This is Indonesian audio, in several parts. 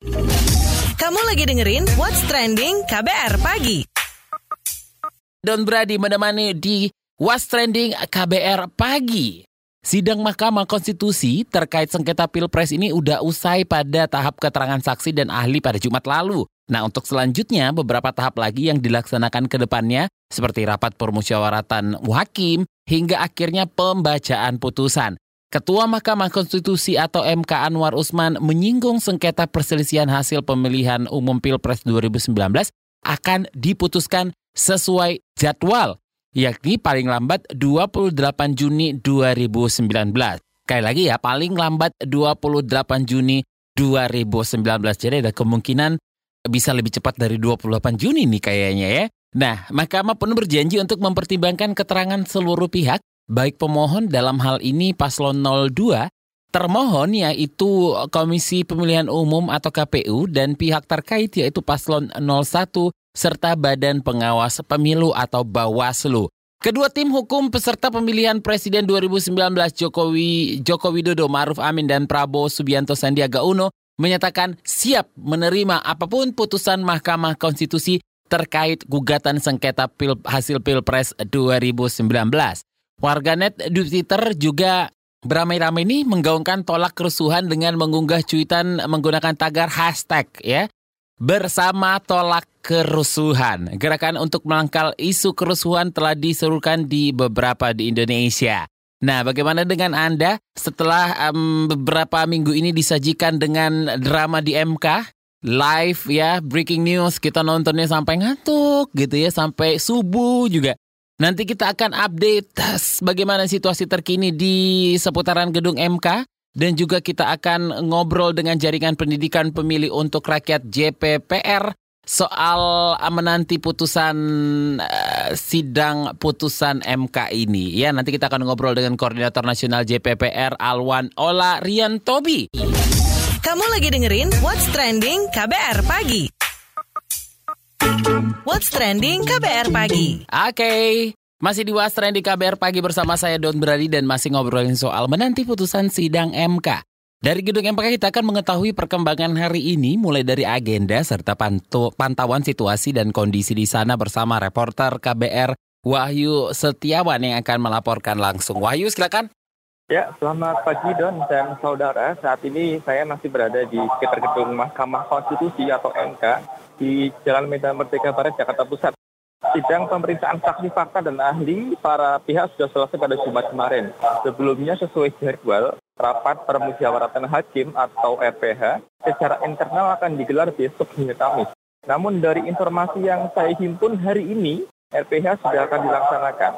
Kamu lagi dengerin What's Trending KBR Pagi. Don Brady menemani di What's Trending KBR Pagi. Sidang Mahkamah Konstitusi terkait sengketa Pilpres ini udah usai pada tahap keterangan saksi dan ahli pada Jumat lalu. Nah, untuk selanjutnya beberapa tahap lagi yang dilaksanakan ke depannya seperti rapat permusyawaratan hakim hingga akhirnya pembacaan putusan. Ketua Mahkamah Konstitusi atau MK Anwar Usman menyinggung sengketa perselisihan hasil pemilihan umum Pilpres 2019 akan diputuskan sesuai jadwal yakni paling lambat 28 Juni 2019. Sekali lagi ya, paling lambat 28 Juni 2019. Jadi ada kemungkinan bisa lebih cepat dari 28 Juni nih kayaknya ya. Nah, Mahkamah pun berjanji untuk mempertimbangkan keterangan seluruh pihak, baik pemohon dalam hal ini paslon 02, termohon yaitu Komisi Pemilihan Umum atau KPU dan pihak terkait yaitu paslon 01 serta Badan Pengawas Pemilu atau Bawaslu. Kedua tim hukum peserta pemilihan Presiden 2019 Jokowi Joko Widodo, Maruf Amin dan Prabowo Subianto Sandiaga Uno menyatakan siap menerima apa pun putusan Mahkamah Konstitusi terkait gugatan sengketa pil, hasil Pilpres 2019. Warganet di Twitter juga beramai-ramai ini menggaungkan tolak kerusuhan dengan mengunggah cuitan menggunakan tagar hashtag ya bersama tolak kerusuhan. Gerakan untuk melangkal isu kerusuhan telah diserukan di beberapa di Indonesia. Nah, bagaimana dengan Anda setelah um, beberapa minggu ini disajikan dengan drama di MK? Live ya, breaking news, kita nontonnya sampai ngantuk gitu ya, sampai subuh juga. Nanti kita akan update bagaimana situasi terkini di seputaran gedung MK dan juga kita akan ngobrol dengan jaringan pendidikan pemilih untuk rakyat JPPR soal menanti putusan uh, sidang putusan MK ini. Ya, nanti kita akan ngobrol dengan Koordinator Nasional JPPR Alwan Ola Rian Tobi. Kamu lagi dengerin What's Trending KBR Pagi. What's Trending KBR Pagi. Oke. Okay. Masih di Wastren di KBR Pagi bersama saya Don Brady dan masih ngobrolin soal menanti putusan sidang MK. Dari gedung MK kita akan mengetahui perkembangan hari ini mulai dari agenda serta pantu, pantauan situasi dan kondisi di sana bersama reporter KBR Wahyu Setiawan yang akan melaporkan langsung. Wahyu silakan. Ya, selamat pagi Don dan saudara. Saat ini saya masih berada di sekitar gedung Mahkamah Konstitusi atau MK di Jalan Medan Merdeka Barat, Jakarta Pusat. Sidang pemeriksaan saksi fakta dan ahli para pihak sudah selesai pada Jumat kemarin. Sebelumnya sesuai jadwal, rapat permusyawaratan hakim atau RPH secara internal akan digelar besok hingga Kamis. Namun dari informasi yang saya himpun hari ini, RPH sudah akan dilaksanakan.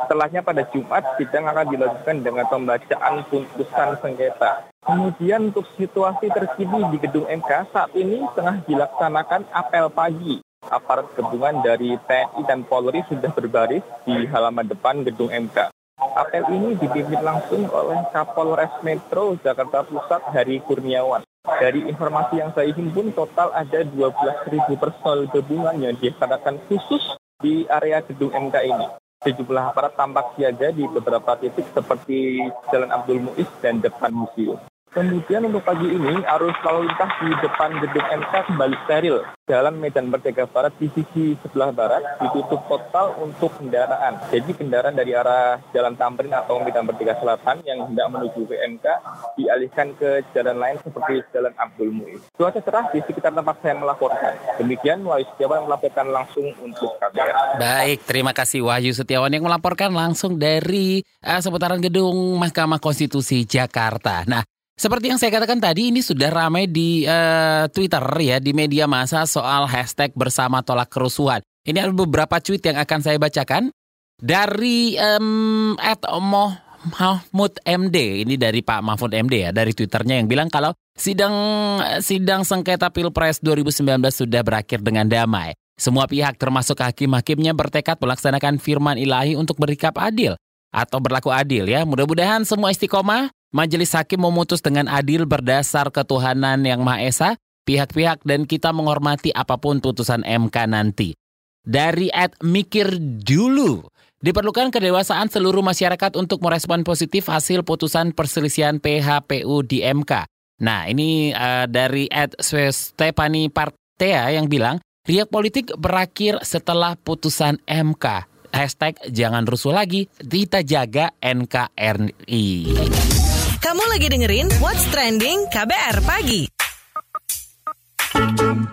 Setelahnya pada Jumat, sidang akan dilanjutkan dengan pembacaan putusan sengketa. Kemudian untuk situasi terkini di gedung MK, saat ini tengah dilaksanakan apel pagi aparat gabungan dari TNI dan Polri sudah berbaris di halaman depan gedung MK. Apel ini dipimpin langsung oleh Kapolres Metro Jakarta Pusat Hari Kurniawan. Dari informasi yang saya himpun, total ada 12.000 personel gabungan yang dilaksanakan khusus di area gedung MK ini. Sejumlah aparat tampak siaga di beberapa titik seperti Jalan Abdul Muiz dan depan museum. Kemudian untuk pagi ini, arus lalu lintas di depan gedung MK kembali steril. Jalan Medan Merdeka Barat di sisi sebelah barat ditutup total untuk kendaraan. Jadi kendaraan dari arah Jalan Tamrin atau Medan Merdeka Selatan yang hendak menuju ke MK dialihkan ke jalan lain seperti Jalan Abdul Muiz. Cuaca cerah di sekitar tempat saya melaporkan. Demikian Wahyu Setiawan melaporkan langsung untuk KBR. Baik, terima kasih Wahyu Setiawan yang melaporkan langsung dari uh, seputaran gedung Mahkamah Konstitusi Jakarta. Nah, seperti yang saya katakan tadi, ini sudah ramai di uh, Twitter ya, di media massa soal hashtag bersama tolak kerusuhan. Ini ada beberapa tweet yang akan saya bacakan dari um, Mahmud MD. Ini dari Pak Mahfud MD ya, dari Twitternya yang bilang kalau sidang sidang sengketa Pilpres 2019 sudah berakhir dengan damai. Semua pihak termasuk hakim-hakimnya bertekad melaksanakan firman ilahi untuk berikap adil atau berlaku adil ya. Mudah-mudahan semua istiqomah Majelis Hakim memutus dengan adil berdasar ketuhanan yang Maha Esa, pihak-pihak dan kita menghormati apa pun putusan MK nanti. Dari at mikir dulu, diperlukan kedewasaan seluruh masyarakat untuk merespon positif hasil putusan perselisihan PHPU di MK. Nah, ini uh, dari Ed Stefani Partea yang bilang, riak politik berakhir setelah putusan MK. Hashtag jangan rusuh lagi, kita jaga NKRI. Kamu lagi dengerin What's Trending KBR Pagi.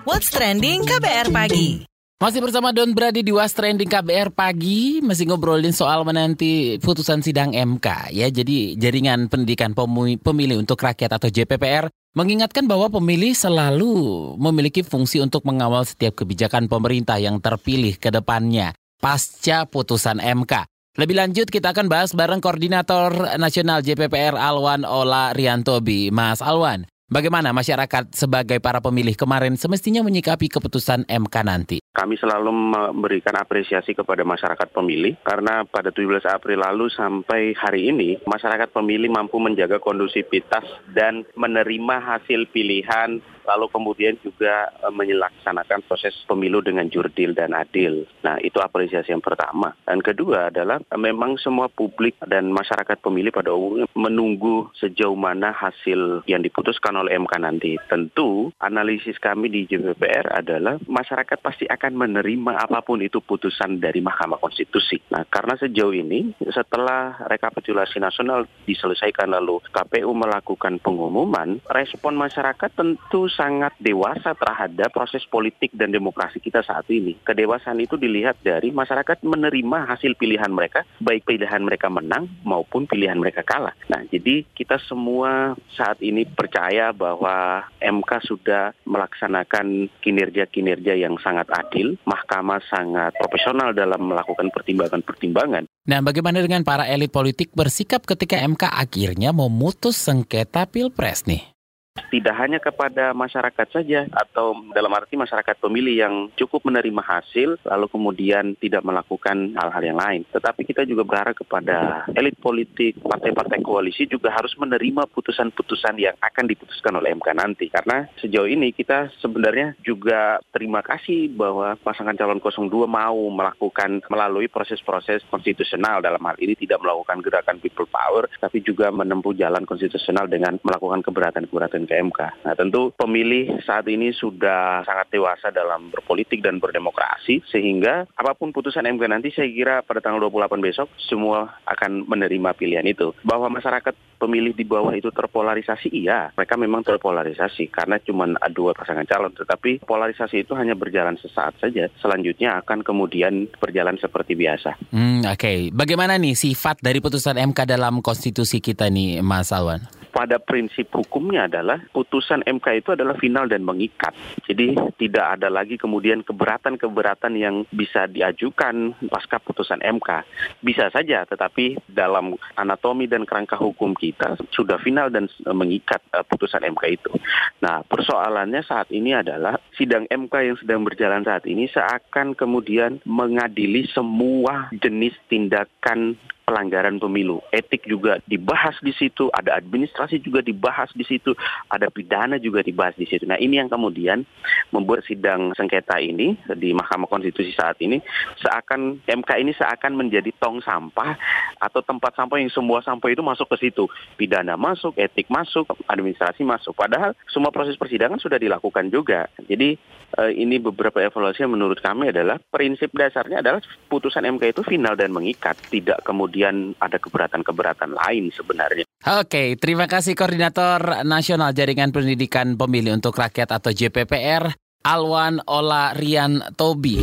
What's Trending KBR Pagi. Masih bersama Don Brady di Was Trending KBR pagi, masih ngobrolin soal menanti putusan sidang MK ya. Jadi jaringan pendidikan pemilih untuk rakyat atau JPPR mengingatkan bahwa pemilih selalu memiliki fungsi untuk mengawal setiap kebijakan pemerintah yang terpilih ke depannya pasca putusan MK. Lebih lanjut kita akan bahas bareng Koordinator Nasional JPPR Alwan Ola Riantobi. Mas Alwan, Bagaimana masyarakat sebagai para pemilih kemarin semestinya menyikapi keputusan MK nanti? Kami selalu memberikan apresiasi kepada masyarakat pemilih karena pada 17 April lalu sampai hari ini masyarakat pemilih mampu menjaga kondusivitas dan menerima hasil pilihan lalu kemudian juga e, menyelaksanakan proses pemilu dengan jurdil dan adil. Nah, itu apresiasi yang pertama. Dan kedua adalah e, memang semua publik dan masyarakat pemilih pada umumnya menunggu sejauh mana hasil yang diputuskan oleh MK nanti. Tentu analisis kami di JPPR adalah masyarakat pasti akan menerima apa pun itu putusan dari Mahkamah Konstitusi. Nah, karena sejauh ini setelah rekapitulasi nasional diselesaikan lalu KPU melakukan pengumuman, respon masyarakat tentu sangat dewasa terhadap proses politik dan demokrasi kita saat ini. Kedewasaan itu dilihat dari masyarakat menerima hasil pilihan mereka, baik pilihan mereka menang maupun pilihan mereka kalah. Nah, jadi kita semua saat ini percaya bahwa MK sudah melaksanakan kinerja-kinerja yang sangat adil, mahkamah sangat profesional dalam melakukan pertimbangan-pertimbangan. Nah, bagaimana dengan para elit politik bersikap ketika MK akhirnya memutus sengketa Pilpres nih? Tidak hanya kepada masyarakat saja atau dalam arti masyarakat pemilih yang cukup menerima hasil lalu kemudian tidak melakukan hal-hal yang lain. Tetapi kita juga berharap kepada elit politik, partai-partai koalisi juga harus menerima putusan-putusan yang akan diputuskan oleh MK nanti. Karena sejauh ini kita sebenarnya juga terima kasih bahwa pasangan calon 02 mau melakukan melalui proses-proses konstitusional dalam hal ini tidak melakukan gerakan people power tapi juga menempuh jalan konstitusional dengan melakukan keberatan-keberatan ke MK. Nah tentu pemilih saat ini sudah sangat dewasa dalam berpolitik dan berdemokrasi sehingga apa pun putusan MK nanti saya kira pada tanggal 28 besok semua akan menerima pilihan itu. Bahwa masyarakat pemilih di bawah itu terpolarisasi iya, mereka memang terpolarisasi karena cuma dua pasangan calon tetapi polarisasi itu hanya berjalan sesaat saja. Selanjutnya akan kemudian berjalan seperti biasa. Hmm, oke. Okay. Bagaimana nih sifat dari putusan MK dalam konstitusi kita nih Mas Alwan? Pada prinsip hukumnya adalah putusan MK itu adalah final dan mengikat. Jadi tidak ada lagi kemudian keberatan-keberatan yang bisa diajukan pasca putusan MK. Bisa saja, tetapi dalam anatomi dan kerangka hukum kita sudah final dan mengikat uh, putusan MK itu. Nah, persoalannya saat ini adalah sidang MK yang sedang berjalan saat ini seakan kemudian mengadili semua jenis tindakan pelanggaran pemilu. Etik juga dibahas di situ, ada administrasi juga dibahas di situ, ada pidana juga dibahas di situ. Nah ini yang kemudian membuat sidang sengketa ini di Mahkamah Konstitusi saat ini seakan MK ini seakan menjadi tong sampah atau tempat sampah yang semua sampah itu masuk ke situ. Pidana masuk, etik masuk, administrasi masuk. Padahal semua proses persidangan sudah dilakukan juga. Jadi eh, ini beberapa evaluasi yang menurut kami adalah prinsip dasarnya adalah putusan MK itu final dan mengikat, tidak kemudian kemudian ada keberatan-keberatan lain sebenarnya. Oke, terima kasih Koordinator Nasional Jaringan Pendidikan Pemilih untuk Rakyat atau JPPR, Alwan Ola Rian Tobi.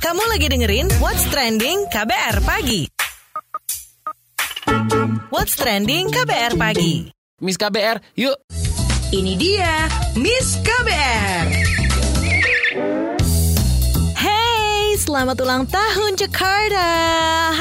Kamu lagi dengerin What's Trending KBR Pagi. What's Trending KBR Pagi. Miss KBR, yuk. Ini dia Miss KBR. Selamat ulang tahun Jakarta.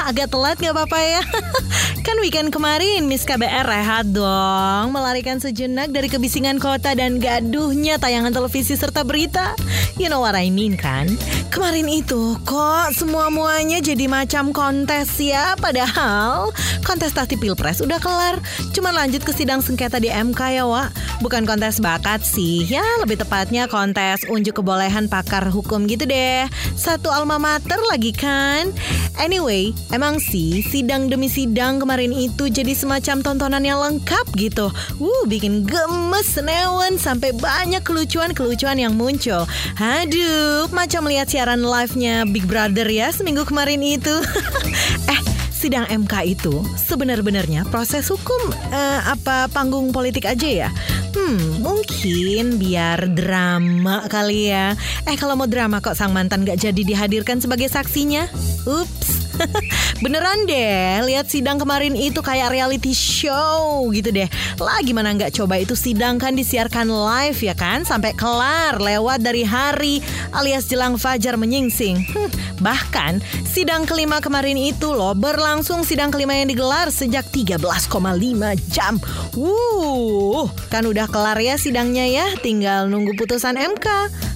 Agak telat gak apa-apa ya. kan weekend kemarin Miss KBR rehat dong. Melarikan sejenak dari kebisingan kota dan gaduhnya tayangan televisi serta berita. You know what I mean kan? Kemarin itu kok semua-muanya jadi macam kontes ya. Padahal kontestasi pilpres udah kelar. Cuma lanjut ke sidang sengketa di MK ya Wak. Bukan kontes bakat sih. Ya lebih tepatnya kontes unjuk kebolehan pakar hukum gitu deh. Satu alma alma mater lagi kan? Anyway, emang sih sidang demi sidang kemarin itu jadi semacam tontonan yang lengkap gitu. Wuh, bikin gemes senewan sampai banyak kelucuan-kelucuan yang muncul. Aduh, macam lihat siaran live-nya Big Brother ya seminggu kemarin itu. eh, sidang MK itu sebenar-benarnya proses hukum eh, apa panggung politik aja ya? Hmm, mungkin biar drama kali ya. Eh kalau mau drama kok sang mantan gak jadi dihadirkan sebagai saksinya? Ups. Beneran deh, lihat sidang kemarin itu kayak reality show gitu deh. Lah gimana nggak coba itu sidang kan disiarkan live ya kan sampai kelar lewat dari hari alias jelang fajar menyingsing. Bahkan sidang kelima kemarin itu loh berlangsung sidang kelima yang digelar sejak 13,5 jam. Wuh, kan udah kelar ya sidangnya ya, tinggal nunggu putusan MK.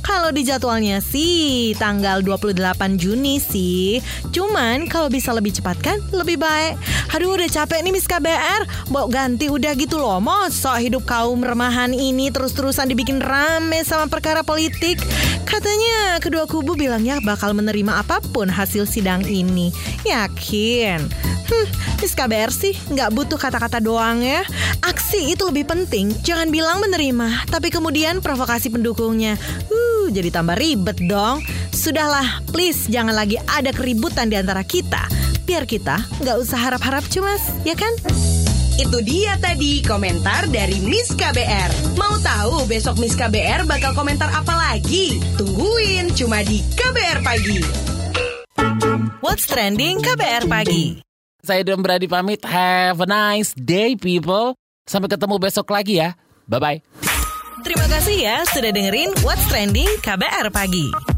Kalau di jadwalnya sih tanggal 28 Juni sih. Cuman kalau bisa lebih cepat kan lebih baik. Aduh udah capek nih Miss KBR. Mau ganti udah gitu loh. Masa hidup kaum remahan ini terus-terusan dibikin rame sama perkara politik. Katanya kedua kubu bilangnya bakal menerima apa pun hasil sidang ini. Yakin? Hmm, Miss KBR sih nggak butuh kata-kata doang ya. Aksi itu lebih penting. Jangan bilang menerima, tapi kemudian provokasi pendukungnya. Uh, jadi tambah ribet dong. Sudahlah, please jangan lagi ada keributan di antara kita. Biar kita nggak usah harap-harap cemas, ya kan? Itu dia tadi komentar dari Miss KBR. Mau tahu besok Miss KBR bakal komentar apa lagi? Tungguin cuma di KBR Pagi. What's trending KBR pagi? Saya Don Brady pamit. Have a nice day, people. Sampai ketemu besok lagi ya. Bye-bye. Terima kasih ya sudah dengerin What's Trending KBR pagi.